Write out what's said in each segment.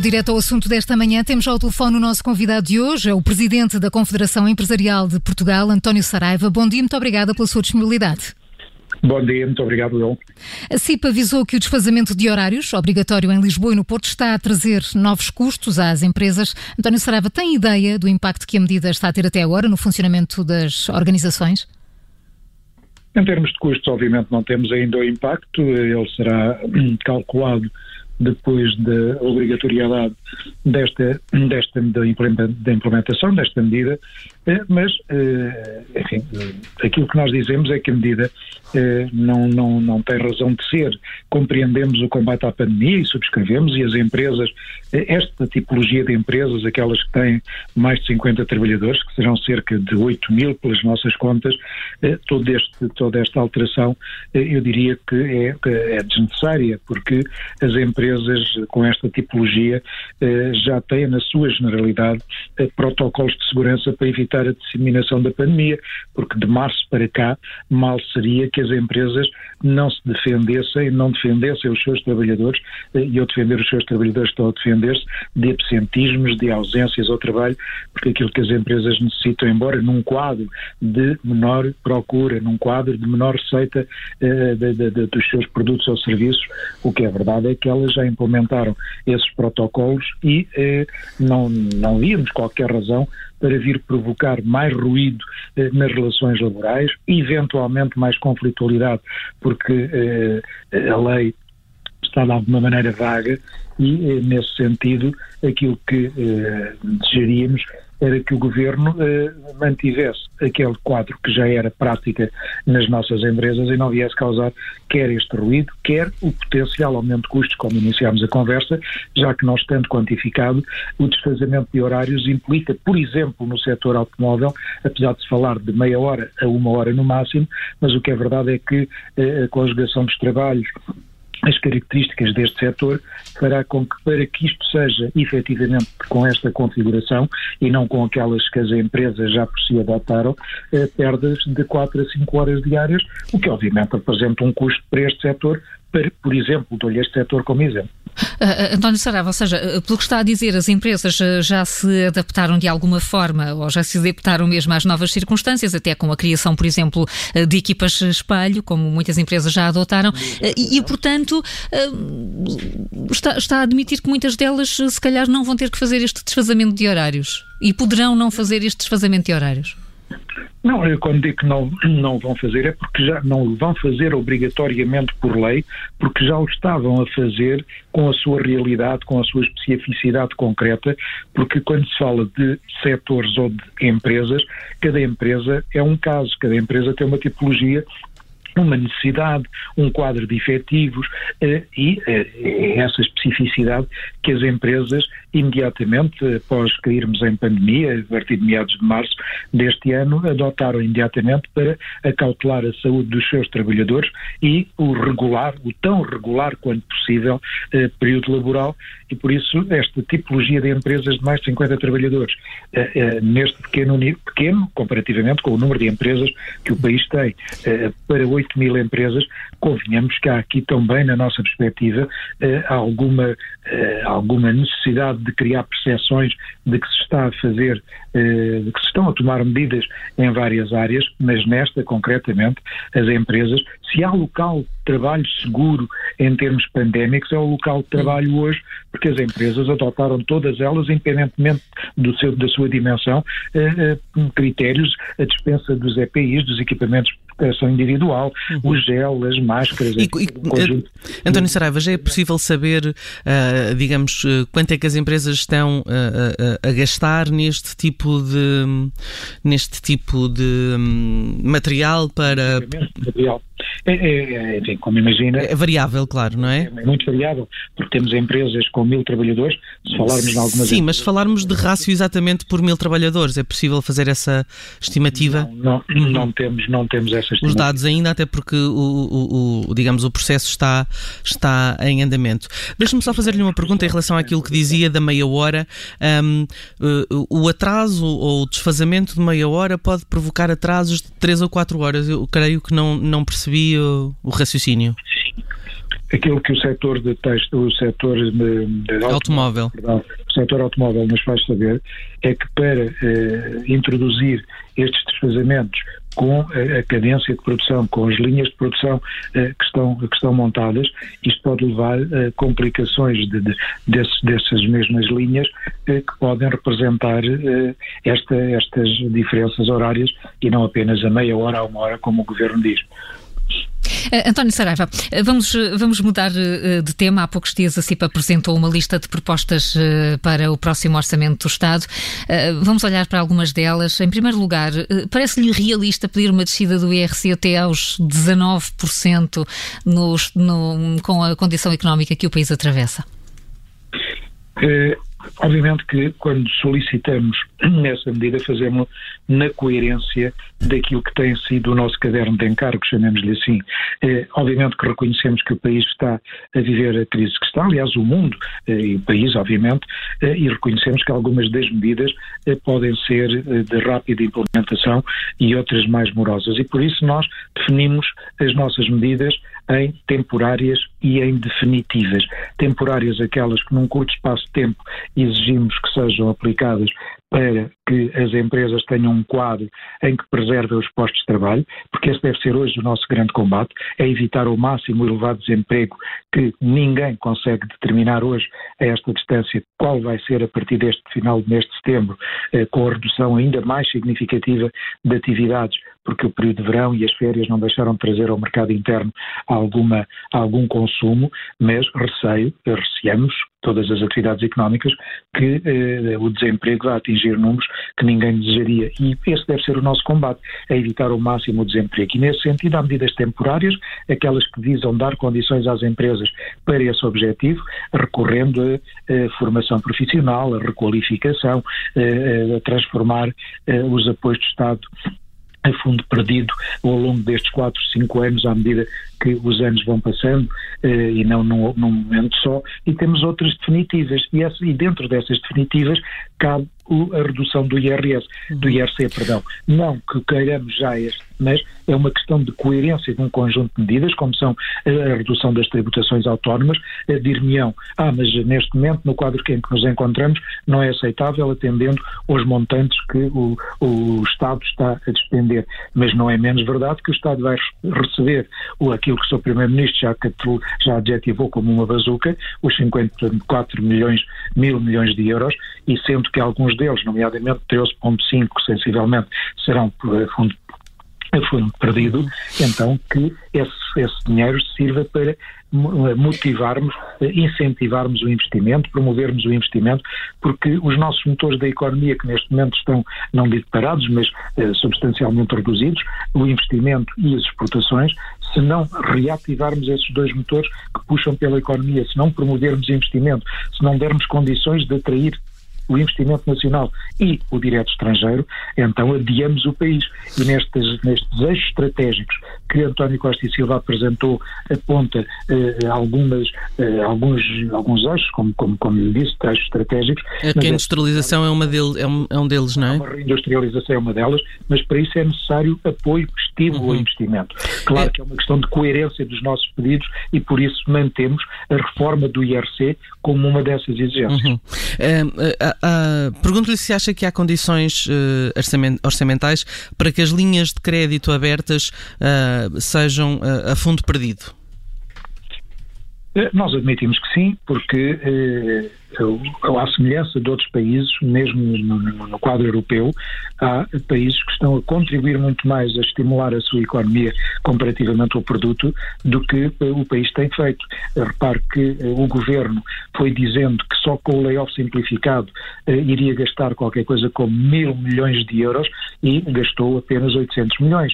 no direto ao assunto desta manhã, temos ao telefone o nosso convidado de hoje, é o presidente da Confederação Empresarial de Portugal, António Saraiva. Bom dia, muito obrigada pela sua disponibilidade. Bom dia, muito obrigado, João. A CIP avisou que o desfazamento de horários, obrigatório em Lisboa e no Porto, está a trazer novos custos às empresas. António Saraiva, tem ideia do impacto que a medida está a ter até agora no funcionamento das organizações? Em termos de custos, obviamente não temos ainda o impacto, ele será calculado depois da obrigatoriedade desta, desta da implementação desta medida, eh, mas, eh, enfim, aquilo que nós dizemos é que a medida eh, não, não, não tem razão de ser. Compreendemos o combate à pandemia e subscrevemos, e as empresas, esta tipologia de empresas, aquelas que têm mais de 50 trabalhadores, que serão cerca de 8 mil pelas nossas contas, todo este, toda esta alteração, eu diria que é, é desnecessária, porque as empresas com esta tipologia já têm, na sua generalidade, protocolos de segurança para evitar a disseminação da pandemia, porque de março para cá mal seria que as empresas não se defendessem, não defendessem os seus trabalhadores, eh, e ao defender os seus trabalhadores estão a defender-se de absentismos, de ausências ao trabalho, porque aquilo que as empresas necessitam, embora num quadro de menor procura, num quadro de menor receita eh, de, de, de, dos seus produtos ou serviços, o que é verdade é que elas já implementaram esses protocolos e eh, não, não víamos qualquer razão para vir provocar mais ruído eh, nas relações laborais, eventualmente mais conflitualidade, porque eh, a lei está de alguma maneira vaga e, eh, nesse sentido, aquilo que eh, desejaríamos era que o governo eh, mantivesse aquele quadro que já era prática nas nossas empresas e não viesse causar quer este ruído, quer o potencial aumento de custos, como iniciámos a conversa, já que nós tendo quantificado, o desfazamento de horários implica, por exemplo, no setor automóvel, apesar de se falar de meia hora a uma hora no máximo, mas o que é verdade é que eh, a conjugação dos trabalhos as características deste setor fará com que, para que isto seja efetivamente com esta configuração e não com aquelas que as empresas já por si adotaram, eh, perdas de 4 a 5 horas diárias, o que obviamente apresenta um custo para este setor, para, por exemplo, dou-lhe este setor como exemplo. Uh, António Sarava, ou seja, pelo que está a dizer, as empresas já se adaptaram de alguma forma ou já se adaptaram mesmo às novas circunstâncias, até com a criação, por exemplo, de equipas espelho, como muitas empresas já adotaram, e, e portanto, está, está a admitir que muitas delas, se calhar, não vão ter que fazer este desfazamento de horários e poderão não fazer este desfazamento de horários. Não, eu quando digo que não, não vão fazer é porque já não o vão fazer obrigatoriamente por lei, porque já o estavam a fazer com a sua realidade, com a sua especificidade concreta, porque quando se fala de setores ou de empresas, cada empresa é um caso, cada empresa tem uma tipologia uma necessidade, um quadro de efetivos eh, e eh, essa especificidade que as empresas imediatamente após cairmos em pandemia, a partir de meados de março deste ano, adotaram imediatamente para acautelar a saúde dos seus trabalhadores e o regular, o tão regular quanto possível, eh, período laboral. E por isso esta tipologia de empresas de mais de 50 trabalhadores, eh, eh, neste pequeno, pequeno, comparativamente com o número de empresas que o país tem, eh, para 8 mil empresas, convenhamos que há aqui também, na nossa perspectiva, eh, alguma, eh, alguma necessidade de criar percepções de que se está a fazer, eh, de que se estão a tomar medidas em várias áreas, mas nesta, concretamente, as empresas, se há local de trabalho seguro em termos pandémicos, é o local de trabalho hoje, porque as empresas adotaram todas elas, independentemente do seu, da sua dimensão, critérios, a dispensa dos EPIs, dos equipamentos proteção individual, uhum. o gel, as máscaras. E, e, conjunto. António Saraiva, já é possível saber, uh, digamos, uh, quanto é que as empresas estão uh, a gastar neste tipo de neste tipo de um, material para. Material. É, é, é, enfim, como imagina. É variável, claro, não é? É muito variável, porque temos empresas com mil trabalhadores, se falarmos de algumas. Sim, mas falarmos de rácio exatamente por mil trabalhadores, é possível fazer essa estimativa? Não, não, não temos, não temos essa estimativa. Os dados ainda, até porque o, o, o digamos, o processo está, está em andamento. Deixe-me só fazer-lhe uma pergunta em relação àquilo que dizia da meia hora. Um, uh, o atraso ou o desfazamento de meia hora pode provocar atrasos de três ou quatro horas. Eu creio que não, não percebi o, o raciocínio. aquilo que o setor de texto, o setor de, de automóvel, perdão, o setor automóvel nos faz saber é que para eh, introduzir estes desfazamentos com a, cadência de produção, com as linhas de produção eh, que, estão, que estão montadas, isto pode levar a eh, complicações de, de, desses, dessas mesmas linhas eh, que podem representar eh, esta, estas diferenças horárias e não apenas a meia hora a uma hora, como o Governo diz. Uh, António Saraiva, uh, vamos, vamos mudar de tema. Há poucos dias a CIP apresentou uma lista de propostas para o próximo Orçamento do Estado. Vamos olhar para algumas delas. Em primeiro lugar, parece-lhe realista pedir uma descida do IRC até aos 19% nos, no, com a condição económica que o país atravessa? Obviamente que quando solicitamos essa medida fazemos na coerência daquilo que tem sido o nosso caderno de encargos, chamemos-lhe assim. Eh, obviamente que reconhecemos que o país está a viver a crise que está, aliás o mundo eh, e o país, obviamente, eh, e reconhecemos que algumas das medidas podem ser de rápida implementação e outras mais morosas. E por isso nós definimos as nossas medidas em temporárias e em definitivas. Temporárias aquelas que num curto espaço de tempo exigimos que sejam aplicadas para que as empresas tenham um quadro em que preservem os postos de trabalho, porque esse deve ser hoje o nosso grande combate, é evitar ao máximo o elevado desemprego que ninguém consegue determinar hoje a esta distância qual vai ser a partir deste final de mês de setembro, eh, com a redução ainda mais significativa de atividades porque o período de verão e as férias não deixaram de trazer ao mercado interno alguma, algum consumo, mas receio, receamos, todas as atividades económicas, que eh, o desemprego vai atingir números que ninguém desejaria. E esse deve ser o nosso combate, é evitar ao máximo o desemprego. E nesse sentido, há medidas temporárias, aquelas que visam dar condições às empresas para esse objetivo, recorrendo a, a formação profissional, a requalificação, a, a transformar os apoios do Estado a fundo perdido ao longo destes 4, 5 anos, à medida que os anos vão passando, eh, e não num, num, momento só, e temos outras definitivas. E, essa, e dentro dessas definitivas cabe a redução do IRS, do. IRC, perdão. Não que queiramos já este, mas é uma questão de coerência de um conjunto de medidas, como são a, a redução das tributações autónomas, a dir-me-ão, ah, mas neste momento, no quadro em que nos encontramos, não é aceitável atendendo aos montantes que o, o Estado está a despender. Mas não é menos verdade que o Estado vai receber o, aquilo que o Sr. Primeiro-Ministro já, já adjetivou como uma bazuca, os 54 milhões, mil milhões de euros, e sendo que alguns deles, nomeadamente 13,5 sensivelmente, serão por fundo fundo perdido, então que esse, esse dinheiro sirva para motivarmos, incentivarmos o investimento, promovermos o investimento, porque os nossos motores da economia, que neste momento estão, não digo parados, mas eh, substancialmente reduzidos, o investimento e as exportações, se não reativarmos esses dois motores que puxam pela economia, se não promovermos investimento, se não dermos condições de atrair o investimento nacional e o direto estrangeiro, então adiamos o país. E nestes, nestes eixos estratégicos que António Costa e Silva apresentou, aponta eh, algumas, eh, alguns, alguns eixos, como, como, como lhe disse, eixos estratégicos. A reindustrialização é, é, uma dele, é, um, é um deles, não é? A reindustrialização é uma delas, mas para isso é necessário apoio, estímulo uhum. ao investimento. Claro é. que é uma questão de coerência dos nossos pedidos e por isso mantemos a reforma do IRC como uma dessas exigências. Uhum. Uh, Uh, Pergunto-lhe se acha que há condições uh, orçamentais para que as linhas de crédito abertas uh, sejam a fundo perdido. Eh, nós admitimos que sim, porque eh, à semelhança de outros países, mesmo no, no, quadro europeu, há países que estão a contribuir muito mais a estimular a sua economia comparativamente ao produto do que eh, o país tem feito. Repare que eh, o governo foi dizendo que só com o layoff simplificado eh, iria gastar qualquer coisa como mil milhões de euros e gastou apenas 800 milhões.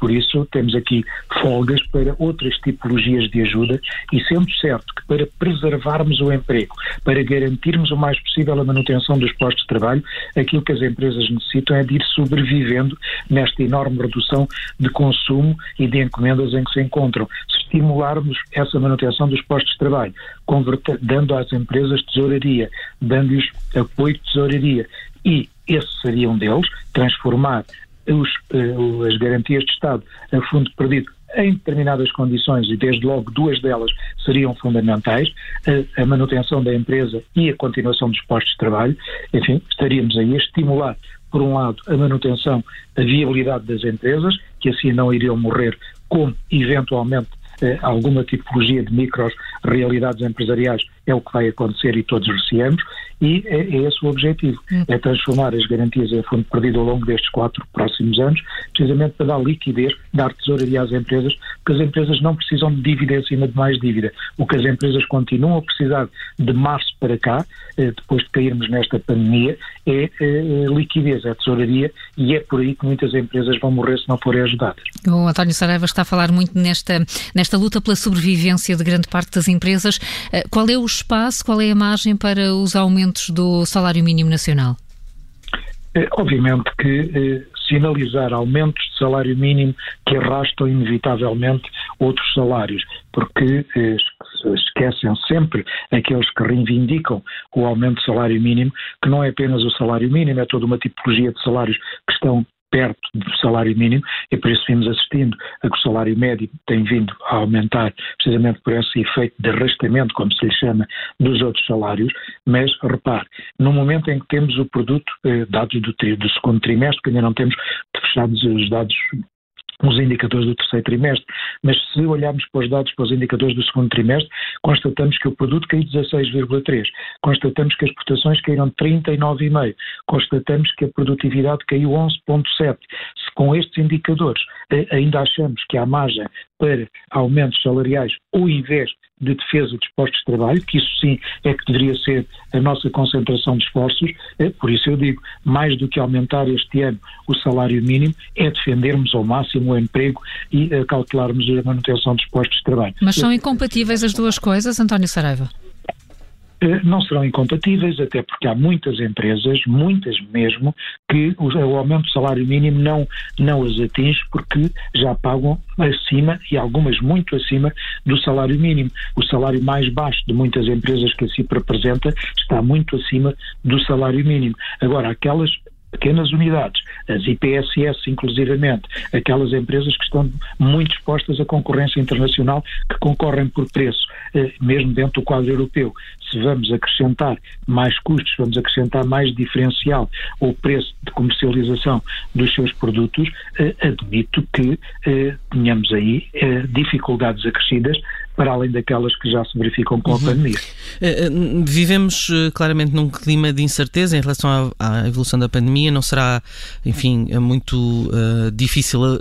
Por isso, temos aqui folgas para outras tipologias de ajuda e sendo certo que para preservarmos o emprego, para garantirmos o mais possível a manutenção dos postos de trabalho, aquilo que as empresas necessitam é de ir sobrevivendo nesta enorme redução de consumo e de encomendas em que se encontram. Se estimularmos essa manutenção dos postos de trabalho, dando às empresas tesouraria, dando-lhes apoio de tesouraria, e esse seria um deles, transformar os, uh, as garantias de Estado a fundo perdido em determinadas condições, e desde logo duas delas seriam fundamentais, a, a manutenção da empresa e a continuação dos postos de trabalho, enfim, estaríamos aí a estimular por um lado, a manutenção, a viabilidade das empresas, que assim não iriam morrer, como eventualmente eh, alguma tipologia de micros realidades empresariais é o que vai acontecer e todos receamos, e é, é esse o objetivo, é transformar as garantias a fundo perdido ao longo destes quatro próximos anos, precisamente para dar liquidez, dar tesouraria às empresas, porque as empresas não precisam de dívida em cima de mais dívida. O que as empresas continuam a precisar de março para cá, eh, depois de cairmos nesta pandemia, é eh, liquidez, é tesouraria, e é por aí que muitas empresas vão morrer se não forem ajudadas. O António Saraiva está a falar muito nesta, nesta luta pela sobrevivência de grande parte das empresas. Eh, qual é o espaço, qual é a margem para os aumentos do salário mínimo nacional? É, obviamente que eh, sinalizar aumentos de salário mínimo que arrastam inevitavelmente outros salários, porque eh, esquecem sempre aqueles que reivindicam o aumento de salário mínimo, que não é apenas o salário mínimo, é toda uma tipologia de salários que estão perto do salário mínimo e por isso vimos assistindo a que o salário médio tem vindo a aumentar precisamente por esse efeito de arrastamento, como se lhe chama, dos outros salários, mas repare, no momento em que temos o produto, eh, dados do, do segundo trimestre, que ainda não temos fechados os dados os indicadores do terceiro trimestre, mas se olharmos para os dados, para os indicadores do segundo trimestre, constatamos que o produto caiu 16,3%, constatamos que as exportações caíram 39,5%, constatamos que a produtividade caiu 11,7%. Se com estes indicadores eh, ainda achamos que há margem para aumentos salariais ou invés de defesa dos postos de trabalho, que isso sim é que deveria ser a nossa concentração de esforços, é, por isso eu digo, mais do que aumentar este ano o salário mínimo, é defendermos ao máximo o emprego e cautelarmos a manutenção dos postos de trabalho. Mas são incompatíveis as duas coisas, António Saraiva? Eh, não serão incompatíveis, até porque há muitas empresas, muitas mesmo, que o, aumento do salário mínimo não, não as atinge porque já pagam acima, e algumas muito acima, do salário mínimo. O salário mais baixo de muitas empresas que assim representa está muito acima do salário mínimo. Agora, aquelas pequenas unidades, as IPSS inclusivamente, aquelas empresas que estão muito expostas à concorrência internacional, que concorrem por preço, eh, mesmo dentro do quadro europeu. Se vamos acrescentar mais custos, vamos acrescentar mais diferencial ou preço de comercialização dos seus produtos, eh, admito que eh, tenhamos aí dificuldades acrescidas para além daquelas que já se verificam com a uhum. pandemia. Vivemos claramente num clima de incerteza em relação à, à evolução da pandemia. Não será, enfim, muito uh, difícil uh,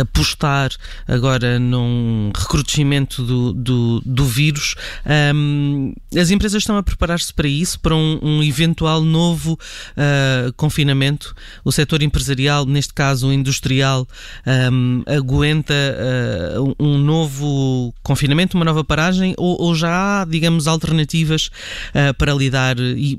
apostar agora num recrudescimento do, do, do vírus. Um, as empresas estão a preparar-se para isso, para um, um eventual novo uh, confinamento. O setor empresarial, neste caso o industrial, um, aguenta um novo confinamento confinamento, uma nova paragem, ou, ou já há, digamos, alternativas uh, para lidar e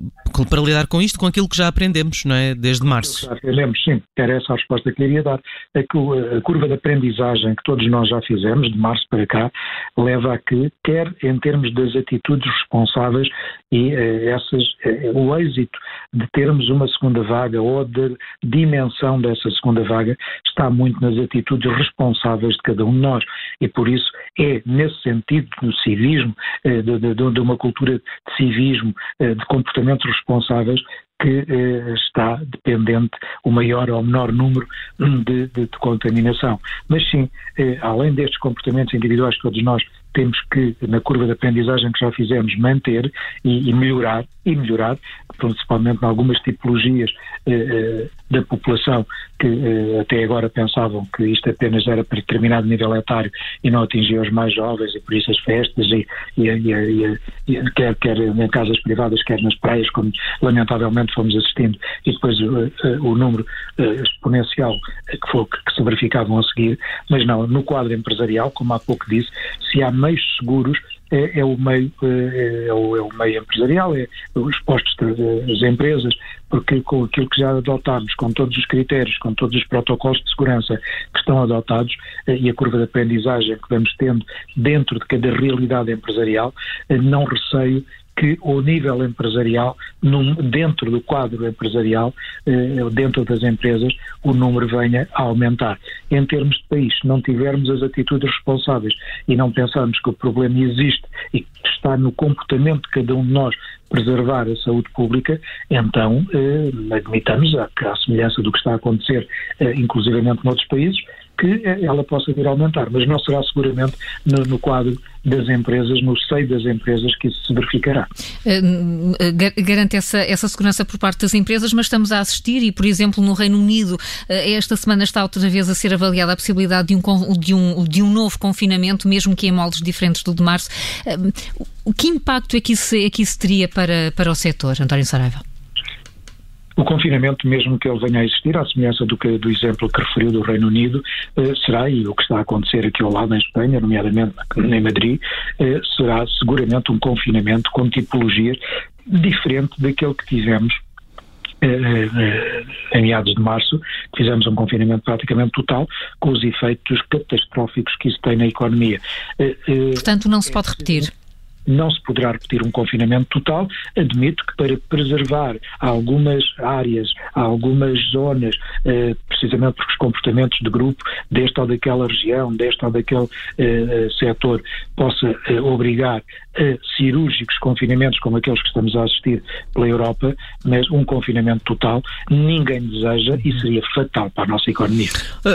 para lidar com isto, com aquilo que já aprendemos, não é? Desde março. Já aprendemos, sim. Era essa a resposta que queria dar. É que a curva de aprendizagem que todos nós já fizemos, de março para cá, leva a que, quer em termos das atitudes responsáveis e eh, essas, eh, o êxito de termos uma segunda vaga ou de dimensão dessa segunda vaga está muito nas atitudes responsáveis de cada um de nós. E por isso é nesse sentido do civismo, eh, de, de, de uma cultura de civismo, de comportamentos responsáveis, que eh, está dependente o maior ou menor número de, de, de contaminação. Mas sim, eh, além destes comportamentos individuais que todos nós temos que, na curva de aprendizagem que já fizemos, manter e, e melhorar, e melhorar, principalmente em algumas tipologias eh, eh, da população que eh, até agora pensavam que isto apenas era para determinado nível etário e não atingia os mais jovens, e por isso as festas, e, e, e, e quer, quer em casas privadas, quer nas praias, como lamentavelmente fomos assistindo, e depois uh, uh, o número uh, exponencial que, foi, que se verificavam a seguir, mas não, no quadro empresarial, como há pouco disse, se há meios seguros é, é, o meio, é, é, o, é, o, meio empresarial, é os postos das empresas, porque com aquilo que já adotámos, com todos os critérios, com todos os protocolos de segurança que estão adotados eh, e a curva de aprendizagem que vamos tendo dentro de cada realidade empresarial, eh, não receio que o nível empresarial, num, dentro do quadro empresarial, eh, dentro das empresas, o número venha a aumentar. Em termos de país, se não tivermos as atitudes responsáveis e não pensarmos que o problema existe e que está no comportamento de cada um de nós preservar a saúde pública, então eh, admitamos, a, à semelhança do que está a acontecer, eh, inclusivamente noutros países, que eh, ela possa vir a aumentar, mas não será seguramente no, no, quadro das empresas, no seio das empresas que isso se verificará. Uh, garante essa, essa segurança por parte das empresas, mas estamos a assistir e, por exemplo, no Reino Unido, uh, esta semana está outra vez a ser avaliada a possibilidade de um, de um, de um novo confinamento, mesmo que em moldes diferentes do de março. Que impacto é que isso, é que isso teria para, para o setor, António Saraiva? O confinamento, mesmo que ele venha a existir, à semelhança do, que, do exemplo que referiu do Reino Unido, eh, será, e o que está a acontecer aqui ao lado em Espanha, nomeadamente em Madrid, eh, será seguramente um confinamento com tipologias diferente daquele que tivemos eh, eh, em meados de março, fizemos um confinamento praticamente total, com os efeitos catastróficos que isso tem na economia. Eh, Portanto, não se pode repetir não se poderá repetir um confinamento total. Admito que para preservar algumas áreas, algumas zonas, eh, precisamente porque os comportamentos de grupo desta ou daquela região, desta ou daquele eh setor, possa eh, obrigar a cirúrgicos confinamentos como aqueles que estamos a assistir pela Europa, mas um confinamento total ninguém deseja e seria fatal para a nossa economia.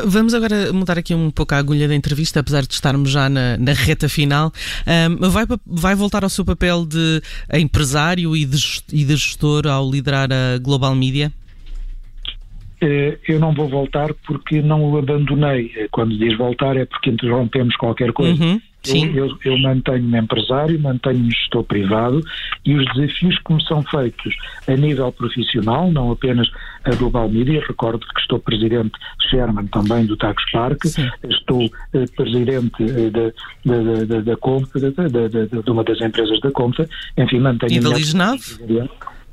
Vamos agora mudar aqui um pouco a agulha da entrevista, apesar de estarmos já na, na reta final. Um, vai, vai voltar ao seu papel de empresário e de, e de gestor ao liderar a Global Media? Eh, eu não vou voltar porque não o abandonei. Eh, quando diz voltar é porque interrompemos qualquer coisa. Uhum. Sim. Eu, eu, eu mantenho-me empresário, mantenho-me gestor privado e os desafios que me são feitos a nível profissional, não apenas a Global Media, recordo que estou presidente Sherman também do Tagus Park, Sim. estou eh, presidente eh, da, da, da, da Compta, de uma das empresas da Compta, enfim, mantenho... E da Lisnave?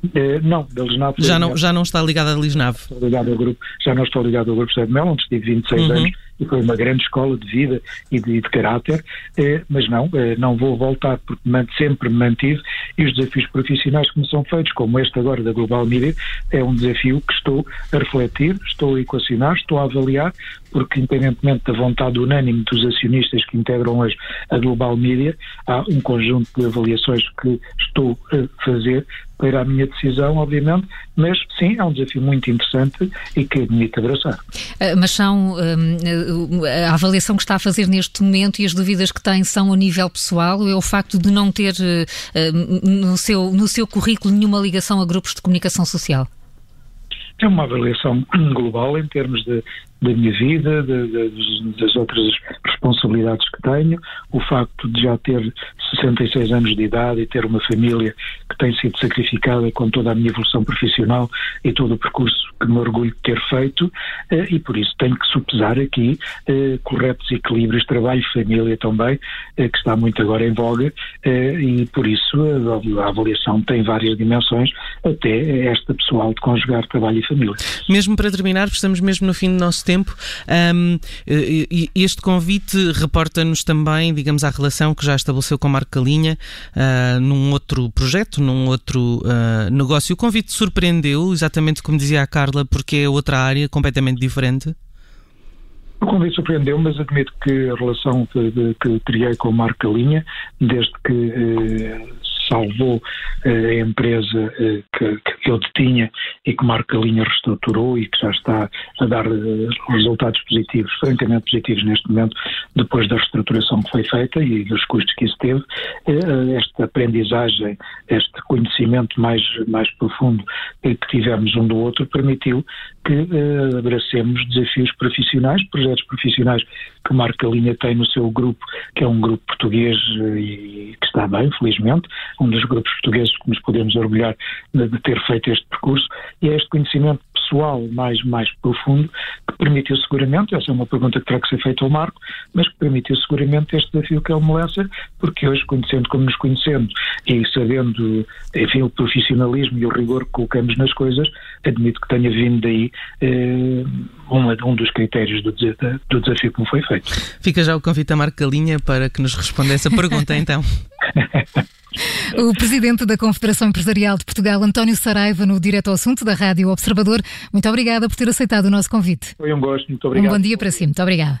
Uh, não, da Lisnave. Já não, já não está ligado à Lisnave? Ligado ao grupo, já não estou ligado ao grupo José de Mel, onde estive 26 uhum. anos e foi uma grande escola de vida e de, de caráter, eh, mas não, eh, não vou voltar porque sempre me mantive e os desafios profissionais que me são feitos, como este agora da Global Media, é um desafio que estou a refletir, estou a equacionar, estou a avaliar, porque independentemente da vontade unânime dos acionistas que integram hoje a Global Media, há um conjunto de avaliações que estou a fazer para a minha decisão, obviamente, mas sim, é um desafio muito interessante e que admito abraçar. Uh, mas são uh, a avaliação que está a fazer neste momento e as dúvidas que tem são a nível pessoal, é o facto de não ter uh, no, seu, no seu currículo nenhuma ligação a grupos de comunicação social? É uma avaliação global em termos de da minha vida, de, de, das outras responsabilidades que tenho, o facto de já ter 66 anos de idade e ter uma família que tem sido sacrificada com toda a minha evolução profissional e todo o percurso que me orgulho de ter feito, eh, e por isso tenho que supesar aqui eh, corretos equilíbrios trabalho-família também, eh, que está muito agora em voga, e por isso a avaliação tem várias dimensões, até esta pessoal de conjugar trabalho e família. Mesmo para terminar, estamos mesmo no fim do nosso tempo, um, este convite reporta-nos também, digamos, à relação que já estabeleceu com Marco Calinha uh, num outro projeto, num outro uh, negócio. O convite surpreendeu, exatamente como dizia a Carla, porque é outra área completamente diferente? O convite surpreendeu, mas admito que a relação que, que criei com o Marco Calinha, desde que eh, salvou eh, a empresa eh, que, que eu detinha e que Marco Linha reestruturou e que já está a dar eh, resultados positivos, francamente positivos neste momento, depois da reestruturação que foi feita e dos custos que isso teve. Esta aprendizagem, este conhecimento mais, mais profundo que tivemos um do outro permitiu que abracemos desafios profissionais, projetos profissionais que Marco Linha tem no seu grupo, que é um grupo português e que está bem, felizmente, um dos grupos portugueses que nos podemos orgulhar de ter feito este percurso, e é este conhecimento pessoal mais, mais profundo que permitiu seguramente, essa é uma pergunta que terá que ser feita ao Marco, mas que permitiu seguramente este desafio que é o Molesser, porque hoje, conhecendo como nos conhecemos e sabendo, enfim, o profissionalismo e o rigor que colocamos nas coisas, admito que tenha vindo daí eh, um, um dos critérios do, do desafio que me foi feito. Fica já o convite a Marco Galinha para que nos responda essa pergunta, então. o presidente da Confederação Empresarial de Portugal, António Saraiva, no Direto ao Assunto da Rádio Observador. Muito obrigada por ter aceitado o nosso convite. Foi um gosto, muito obrigado. Um bom dia para si, muito obrigada.